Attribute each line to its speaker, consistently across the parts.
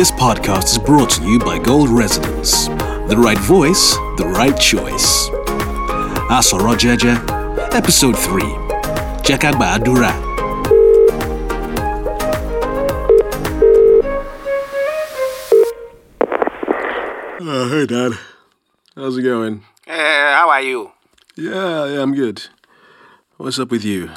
Speaker 1: This podcast is brought to you by Gold Resonance. The right voice, the right choice. A Soro Jeje, Episode 3. Jekagba Adura.
Speaker 2: Uh, hey, Dad. How's it going?
Speaker 3: Uh, how are you?
Speaker 2: Yeah, yeah, I'm good. What's up with you?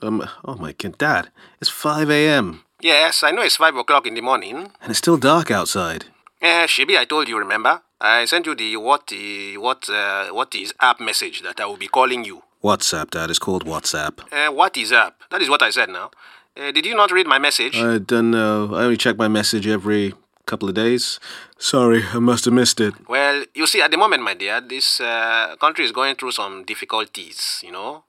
Speaker 2: Um, oh my god, Dad, it's 5 a.m.
Speaker 3: Yes, I know it's 5 o'clock in the morning.
Speaker 2: and it's still dark outside.
Speaker 3: Uh, Shibi, I told you, remember? I sent you the what the what uh, what is app message that I will be calling you.
Speaker 2: WhatsApp, Dad. It's called WhatsApp.
Speaker 3: Uh, what is app? That is what I said now. Uh, did you not read my message?
Speaker 2: I don't know. I only check my message every couple of days. Sorry, I must have missed it.
Speaker 3: well, you see, at the moment, my dear, this uh, country is going through some difficulties, you know?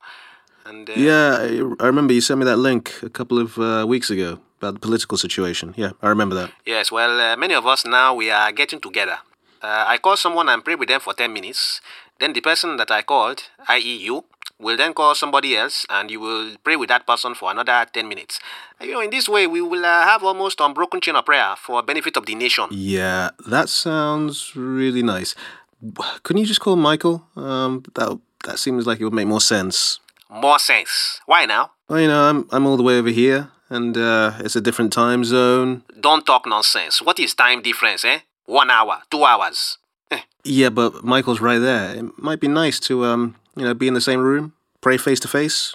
Speaker 3: And uh,
Speaker 2: Yeah, I, I remember you sent me that link a couple of uh, weeks ago about the political situation. Yeah, I remember that.
Speaker 3: Yes, well, uh, many of us now we are getting together. Uh, I call someone and pray with them for 10 minutes. Then the person that I called, i.e., you, will then call somebody else and you will pray with that person for another 10 minutes. You know, in this way, we will uh, have almost unbroken chain of prayer for benefit of the nation.
Speaker 2: Yeah, that sounds really nice. Couldn't you just call Michael? Um, that that seems like it would make more sense.
Speaker 3: More sense. Why now?
Speaker 2: Well, you know, I'm I'm all the way over here, and uh, it's a different time zone.
Speaker 3: Don't talk nonsense. What is time difference, eh? One hour, two hours. Eh,
Speaker 2: Yeah, but Michael's right there. It might be nice to um, you know, be in the same room, pray face to face.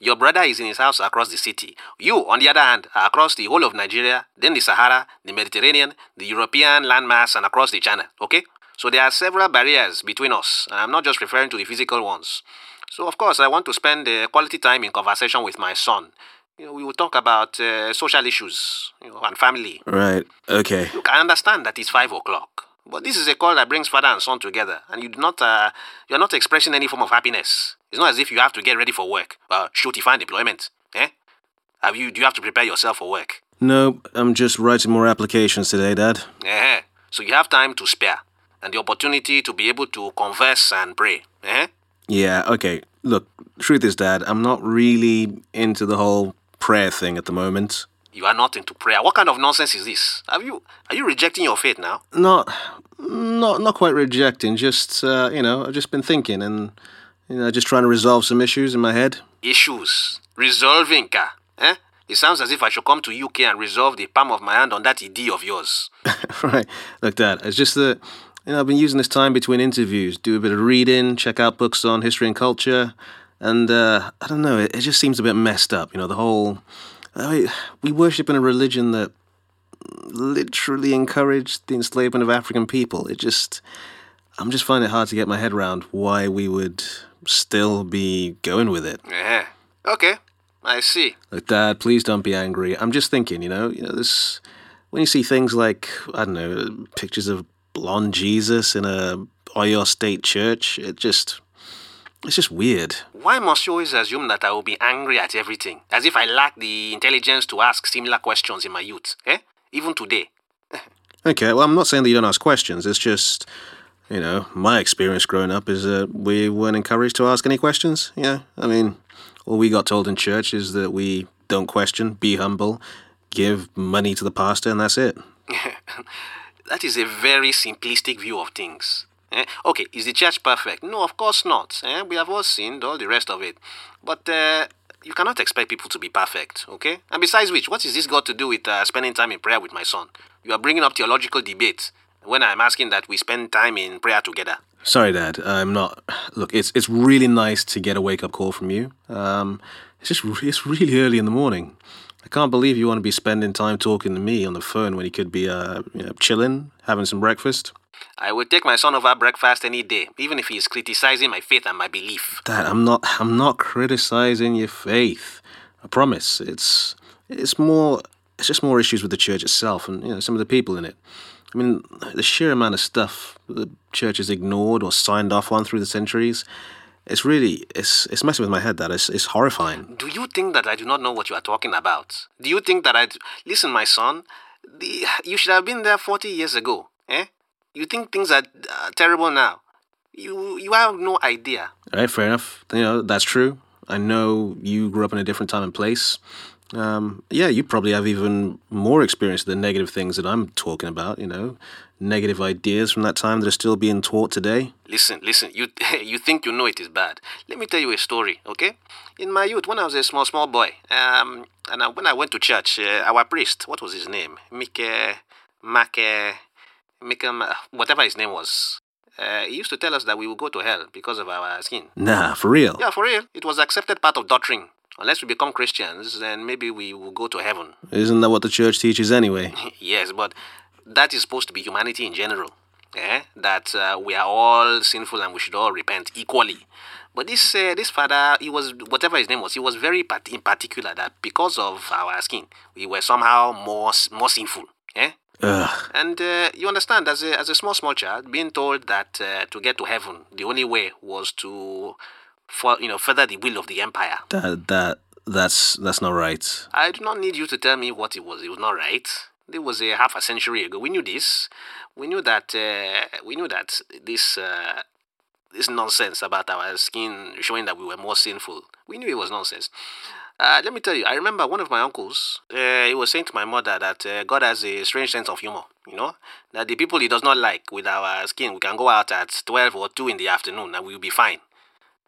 Speaker 3: Your brother is in his house across the city. You, on the other hand, are across the whole of Nigeria, then the Sahara, the Mediterranean, the European landmass, and across the Channel. Okay? So there are several barriers between us, I'm not just referring to the physical ones. So, of course, I want to spend uh, quality time in conversation with my son. You know, we will talk about uh, social issues you know, and family.
Speaker 2: Right. Okay.
Speaker 3: Look, I understand that it's five o'clock, but this is a call that brings father and son together, and you do not, uh, you're not expressing any form of happiness. It's not as if you have to get ready for work. Uh, shoot, you find deployment, eh? Have you? Do you have to prepare yourself for work?
Speaker 2: No, I'm just writing more applications today, Dad.
Speaker 3: Eh? So you have time to spare, and the opportunity to be able to converse and pray, eh?
Speaker 2: Yeah. Okay. Look, truth is, Dad, I'm not really into the whole prayer thing at the moment.
Speaker 3: You are not into prayer. What kind of nonsense is this? Have you? Are you rejecting your faith now?
Speaker 2: Not, not, not quite rejecting. Just uh, you know, I've just been thinking and you know, just trying to resolve some issues in my head.
Speaker 3: Issues resolving, ka? Eh? It sounds as if I should come to UK and resolve the palm of my hand on that idea of yours.
Speaker 2: right. Look, Dad, it's just that, you know, I've been using this time between interviews, do a bit of reading, check out books on history and culture, and uh, I don't know, it, it just seems a bit messed up. You know, the whole. I mean, we worship in a religion that literally encouraged the enslavement of African people. It just. I'm just finding it hard to get my head around why we would still be going with it.
Speaker 3: Eh? Okay, I see.
Speaker 2: Look, Dad, please don't be angry. I'm just thinking, you know, you know, this when you see things like I don't know, pictures of blonde Jesus in a Oyo State church, it just it's just weird.
Speaker 3: Why must you always assume that I will be angry at everything? As if I lack the intelligence to ask similar questions in my youth, eh? Even today.
Speaker 2: Okay, well, I'm not saying that you don't ask questions. It's just, you know, my experience growing up is that we weren't encouraged to ask any questions. Yeah, I mean, all we got told in church is that we don't question, be humble, give money to the pastor, and that's it.
Speaker 3: that is a very simplistic view of things. Eh? Okay, is the church perfect? No, of course not. Eh? We have all sinned, all the rest of it. But uh, you cannot expect people to be perfect, okay? And besides which, what is this got to do with uh, spending time in prayer with my son? You are bringing up theological debates when I'm asking that we spend time in prayer together.
Speaker 2: Sorry, Dad. I'm not. Look, it's it's really nice to get a wake up call from you. Um, it's just it's really early in the morning. I can't believe you want to be spending time talking to me on the phone when you could be uh, you know, chilling, having some breakfast.
Speaker 3: I would take my son over breakfast any day, even if he is criticizing my faith and my belief.
Speaker 2: Dad, I'm not. I'm not criticizing your faith. I promise. It's it's more. It's just more issues with the church itself and you know some of the people in it. I mean, the sheer amount of stuff the church has ignored or signed off on through the centuries. It's really it's it's messing with my head. That it's it's horrifying.
Speaker 3: Do you think that I do not know what you are talking about? Do you think that I. Listen, my son, the, you should have been there 40 years ago, eh? You think things are uh, terrible now? You, you have no idea.
Speaker 2: All right, fair enough. You know that's true. I know you grew up in a different time and place. Um, yeah, you probably have even more experience of the negative things that I'm talking about. You know, negative ideas from that time that are still being taught today.
Speaker 3: Listen, listen. You you think you know it is bad? Let me tell you a story, okay? In my youth, when I was a small small boy, um, and I, when I went to church, uh, our priest, what was his name? Mike, Mac, Mike, whatever his name was. Uh, he used to tell us that we will go to hell because of our skin.
Speaker 2: Nah, for real.
Speaker 3: Yeah, for real. It was accepted part of doctrine. Unless we become Christians, then maybe we will go to heaven.
Speaker 2: Isn't that what the church teaches anyway?
Speaker 3: yes, but that is supposed to be humanity in general. Eh? That uh, we are all sinful and we should all repent equally. But this uh, this father, he was whatever his name was, he was very part- in particular that because of our skin, we were somehow more more sinful. Eh?
Speaker 2: Ugh.
Speaker 3: And uh, you understand, as a as a small small child, being told that uh, to get to heaven, the only way was to, for you know, further the will of the empire.
Speaker 2: That that that's that's not right.
Speaker 3: I do not need you to tell me what it was. It was not right. It was a half a century ago. We knew this. We knew that. Uh, we knew that this uh, this nonsense about our skin showing that we were more sinful. We knew it was nonsense. Uh, let me tell you, I remember one of my uncles, uh, he was saying to my mother that uh, God has a strange sense of humor, you know, that the people he does not like with our skin, we can go out at 12 or 2 in the afternoon and we'll be fine.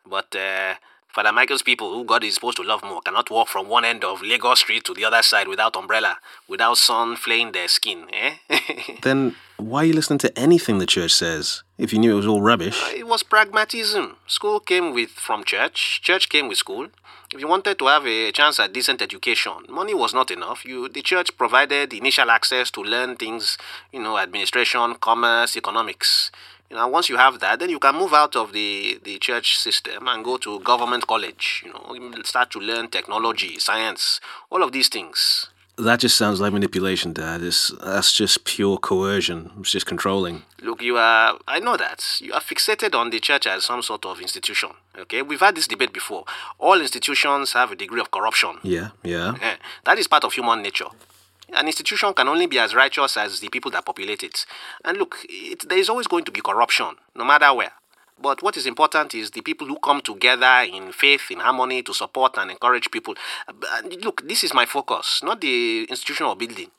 Speaker 3: But uh, Father Michael's people, who God is supposed to love more, cannot walk from one end of Lagos Street to the other side without umbrella, without sun flaying their skin, eh?
Speaker 2: Then why are you listening to anything the church says if you knew it was all rubbish?
Speaker 3: It was pragmatism. School came with from church. Church came with school. If you wanted to have a chance at decent education, money was not enough. You, the church provided initial access to learn things, you know, administration, commerce, economics. You know, once you have that, then you can move out of the, the church system and go to government college. You know, start to learn technology, science, all of these things.
Speaker 2: That just sounds like manipulation, Dad. It's, that's just pure coercion. It's just controlling.
Speaker 3: Look, you are, I know that. You are fixated on the church as some sort of institution. Okay? We've had this debate before. All institutions have a degree of corruption.
Speaker 2: Yeah, yeah.
Speaker 3: Eh, that is part of human nature. An institution can only be as righteous as the people that populate it. And look, it, there is always going to be corruption, no matter where. But what is important is the people who come together in faith, in harmony, to support and encourage people. Look, this is my focus, not the institutional building.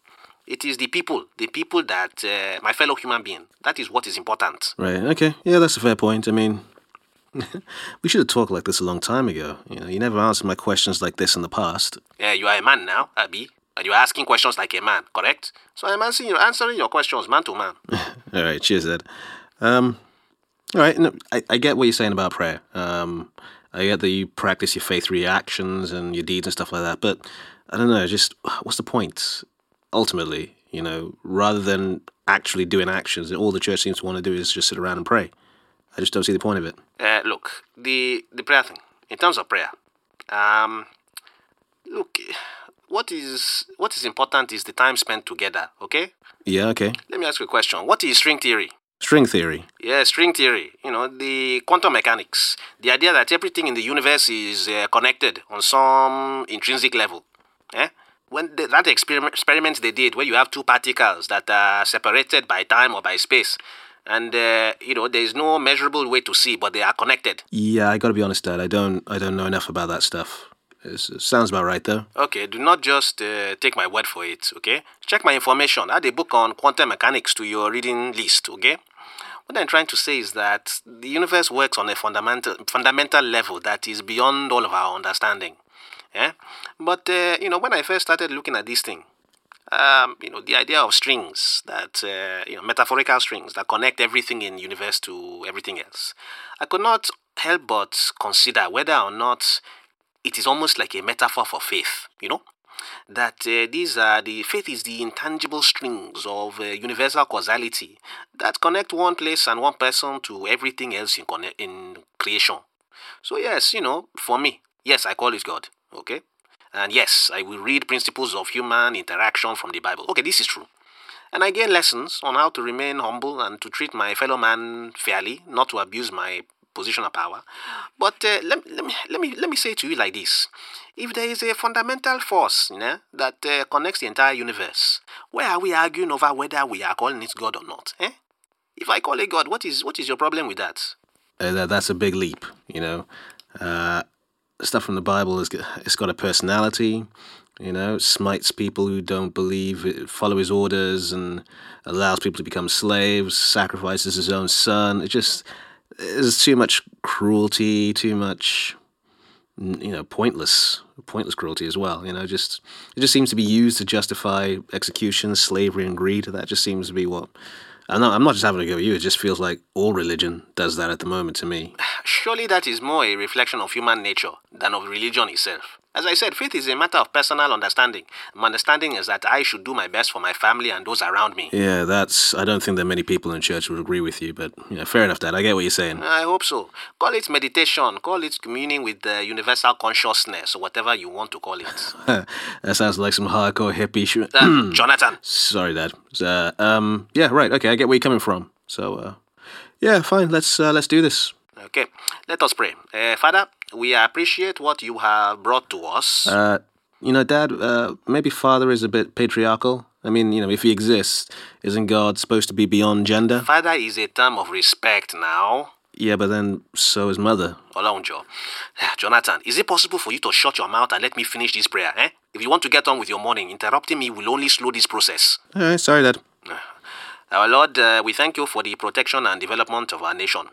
Speaker 3: It is the people, the people that uh, my fellow human being. That is what is important.
Speaker 2: Right. Okay. Yeah, that's a fair point. I mean, we should have talked like this a long time ago. You know, you never answered my questions like this in the past.
Speaker 3: Yeah, you are a man now, Abby, and you are asking questions like a man, correct? So I'm answering, answering your questions man to man.
Speaker 2: All right. Cheers, Ed. Um, all right. No, I, I get what you're saying about prayer. Um, I get that you practice your faith through your actions and your deeds and stuff like that. But I don't know. Just what's the point? Ultimately, you know, rather than actually doing actions, all the church seems to want to do is just sit around and pray. I just don't see the point of it.
Speaker 3: Uh, look, the the prayer thing. In terms of prayer, um, look, what is what is important is the time spent together. Okay.
Speaker 2: Yeah. Okay.
Speaker 3: Let me ask you a question. What is string theory?
Speaker 2: String theory.
Speaker 3: Yeah, string theory. You know, the quantum mechanics. The idea that everything in the universe is uh, connected on some intrinsic level. Eh? When the, that experiment, experiment they did, where you have two particles that are separated by time or by space, and uh, you know there is no measurable way to see, but they are connected.
Speaker 2: Yeah, I got to be honest, Dad. I don't. I don't know enough about that stuff. It's, it sounds about right, though.
Speaker 3: Okay, do not just uh, take my word for it. Okay, check my information. Add a book on quantum mechanics to your reading list. Okay. What I'm trying to say is that the universe works on a fundamental fundamental level that is beyond all of our understanding. Yeah? But uh, you know, when I first started looking at this thing, um, you know, the idea of strings that uh, you know, metaphorical strings that connect everything in universe to everything else, I could not help but consider whether or not it is almost like a metaphor for faith. You know, that uh, these are the faith is the intangible strings of uh, universal causality that connect one place and one person to everything else in conne- in creation. So yes, you know, for me, yes, I call it God. Okay, and yes, I will read principles of human interaction from the Bible. Okay, this is true. And I gain lessons on how to remain humble and to treat my fellow man fairly, not to abuse my position of power. But uh, let, let, me, let, me, let me say to you like this if there is a fundamental force you know, that uh, connects the entire universe, why are we arguing over whether we are calling it God or not? Eh? If I call it God, what is, what is your problem with that?
Speaker 2: Uh, that that's a big leap, you know. Uh, stuff from the Bible is it's got a personality. You know, smites people who don't believe, follow his orders, and allows people to become slaves. Sacrifices his own son. It just there's too much cruelty, too much, you know, pointless, pointless cruelty as well. You know, just it just seems to be used to justify execution, slavery, and greed. That just seems to be what. I'm not, I'm not just having a go at you. It just feels like all religion does that at the moment to me.
Speaker 3: Surely that is more a reflection of human nature than of religion itself. As I said, faith is a matter of personal understanding. My understanding is that I should do my best for my family and those around me.
Speaker 2: Yeah, that's. I don't think that many people in church would agree with you, but yeah, fair enough, Dad. I get what you're saying.
Speaker 3: I hope so. Call it meditation, call it communing with the universal consciousness, or whatever you want to call it.
Speaker 2: that sounds like some hardcore hippie shit.
Speaker 3: Uh, Jonathan.
Speaker 2: Sorry, Dad. Uh, um, yeah, right. Okay, I get where you're coming from. So, uh, yeah, fine. Let's uh, let's do this.
Speaker 3: Okay, let us pray. Uh, Father, we appreciate what you have brought to us.
Speaker 2: Uh, you know, Dad, uh, maybe Father is a bit patriarchal. I mean, you know, if he exists, isn't God supposed to be beyond gender?
Speaker 3: Father is a term of respect now.
Speaker 2: Yeah, but then so is Mother.
Speaker 3: Olonjo. Jonathan, is it possible for you to shut your mouth and let me finish this prayer, eh? If you want to get on with your morning, interrupting me will only slow this process.
Speaker 2: All right, sorry, Dad.
Speaker 3: Our Lord, uh, we thank you for the protection and development of our nation.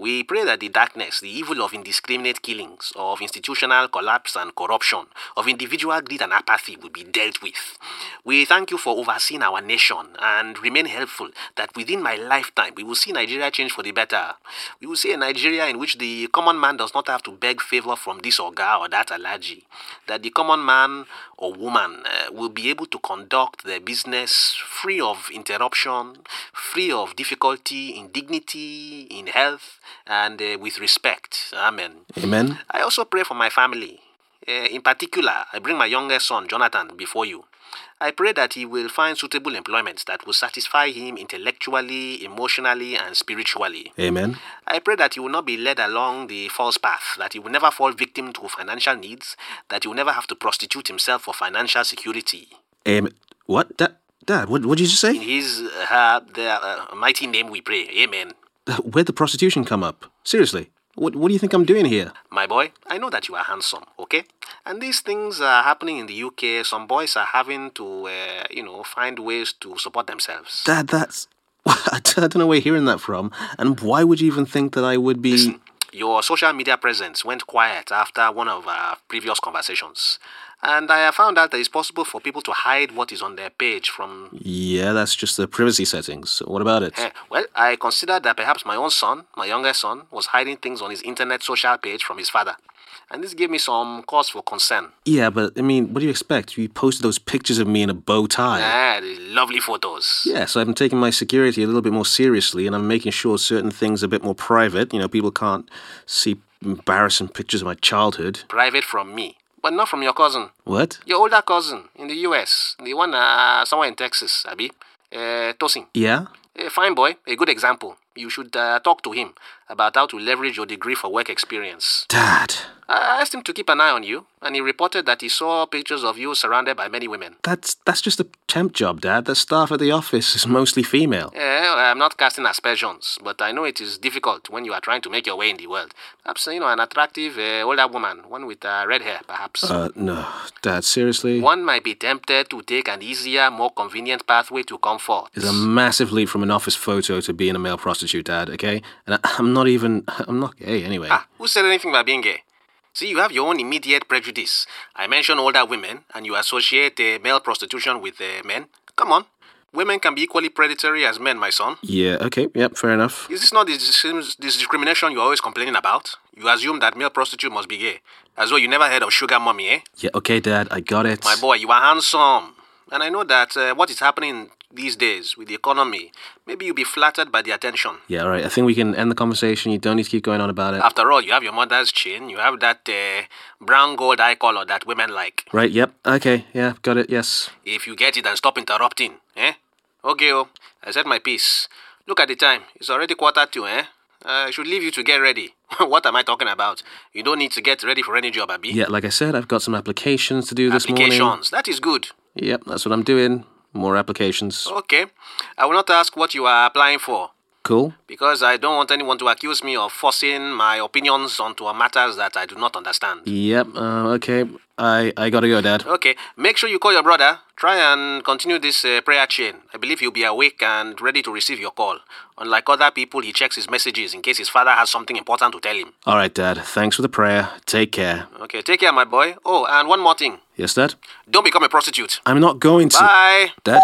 Speaker 3: We pray that the darkness, the evil of indiscriminate killings, of institutional collapse and corruption, of individual greed and apathy will be dealt with. We thank you for overseeing our nation and remain helpful that within my lifetime we will see Nigeria change for the better. We will see a Nigeria in which the common man does not have to beg favor from this oga or that alhaji. That the common man or woman uh, will be able to conduct their business free of interruption, free of difficulty, in dignity, in health, and uh, with respect. Amen.
Speaker 2: Amen.
Speaker 3: I also pray for my family. Uh, in particular, I bring my youngest son, Jonathan, before you. I pray that he will find suitable employment that will satisfy him intellectually, emotionally, and spiritually.
Speaker 2: Amen.
Speaker 3: I pray that he will not be led along the false path, that he will never fall victim to financial needs, that he will never have to prostitute himself for financial security.
Speaker 2: Amen. What? Dad, Dad what what did you say?
Speaker 3: In his uh, the uh, mighty name we pray. Amen.
Speaker 2: Where'd the prostitution come up? Seriously. What, what do you think I'm doing here?
Speaker 3: My boy, I know that you are handsome, okay? And these things are happening in the UK. Some boys are having to, uh, you know, find ways to support themselves.
Speaker 2: Dad, that's. I don't know where you're hearing that from. And why would you even think that I would be.
Speaker 3: Listen, your social media presence went quiet after one of our previous conversations. And I have found out that it's possible for people to hide what is on their page from.
Speaker 2: Yeah, that's just the privacy settings. What about it?
Speaker 3: Eh, well, I considered that perhaps my own son, my youngest son, was hiding things on his internet social page from his father. And this gave me some cause for concern.
Speaker 2: Yeah, but I mean, what do you expect? You posted those pictures of me in a bow tie.
Speaker 3: Ah, lovely photos.
Speaker 2: Yeah, so I'm taking my security a little bit more seriously and I'm making sure certain things are a bit more private. You know, people can't see embarrassing pictures of my childhood.
Speaker 3: Private from me. But not from your cousin.
Speaker 2: What?
Speaker 3: Your older cousin in the US. The one uh, somewhere in Texas, Abi. Uh, Tosin.
Speaker 2: Yeah?
Speaker 3: A fine boy. A good example. You should uh, talk to him about how to leverage your degree for work experience.
Speaker 2: Dad.
Speaker 3: I asked him to keep an eye on you, and he reported that he saw pictures of you surrounded by many women.
Speaker 2: That's that's just a temp job, Dad. The staff at the office is mostly female.
Speaker 3: Yeah, I'm not casting aspersions, but I know it is difficult when you are trying to make your way in the world. Perhaps, you know, an attractive uh, older woman, one with uh, red hair, perhaps.
Speaker 2: Uh, no. Dad, seriously?
Speaker 3: One might be tempted to take an easier, more convenient pathway to comfort.
Speaker 2: It's a massive leap from an office photo to being a male prostitute, Dad, okay? And I, I'm not even... I'm not gay, anyway.
Speaker 3: Ah, who said anything about being gay? See, you have your own immediate prejudice. I mention older women, and you associate uh, male prostitution with uh, men. Come on. Women can be equally predatory as men, my son.
Speaker 2: Yeah, okay, yep, fair enough.
Speaker 3: Is this not the this discrimination you're always complaining about? You assume that male prostitute must be gay, as though you never heard of sugar mommy, eh?
Speaker 2: Yeah, okay, Dad, I got it.
Speaker 3: My boy, you are handsome. And I know that uh, what is happening these days with the economy, maybe you'll be flattered by the attention.
Speaker 2: Yeah, all right, I think we can end the conversation. You don't need to keep going on about it.
Speaker 3: After all, you have your mother's chin, you have that uh, brown gold eye color that women like.
Speaker 2: Right, yep, okay, yeah, got it, yes.
Speaker 3: If you get it then stop interrupting, eh? Okay, oh, I said my piece. Look at the time. It's already quarter to, eh? Uh, I should leave you to get ready. what am I talking about? You don't need to get ready for any job, Abi.
Speaker 2: Yeah, like I said, I've got some applications to do this morning.
Speaker 3: Applications. That is good.
Speaker 2: Yep, that's what I'm doing. More applications.
Speaker 3: Okay. I will not ask what you are applying for.
Speaker 4: Cool.
Speaker 3: Because I don't want anyone to accuse me of forcing my opinions onto matters that I do not understand.
Speaker 4: Yep. Uh, okay. I I gotta go, Dad.
Speaker 3: Okay, make sure you call your brother. Try and continue this uh, prayer chain. I believe he'll be awake and ready to receive your call. Unlike other people, he checks his messages in case his father has something important to tell him.
Speaker 4: All right, Dad. Thanks for the prayer. Take care.
Speaker 3: Okay, take care, my boy. Oh, and one more thing.
Speaker 4: Yes, Dad.
Speaker 3: Don't become a prostitute.
Speaker 4: I'm not going to.
Speaker 3: Bye.
Speaker 4: Dad.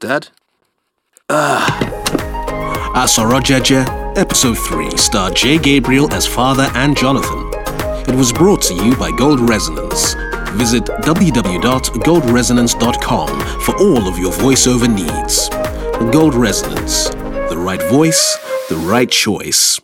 Speaker 4: Dad.
Speaker 2: A Soro Jeje, Episode 3 starred Jay Gabriel as father and Jonathan. It was brought to you by Gold Resonance. Visit www.goldresonance.com for all of your voiceover needs. Gold Resonance, the right voice, the right choice.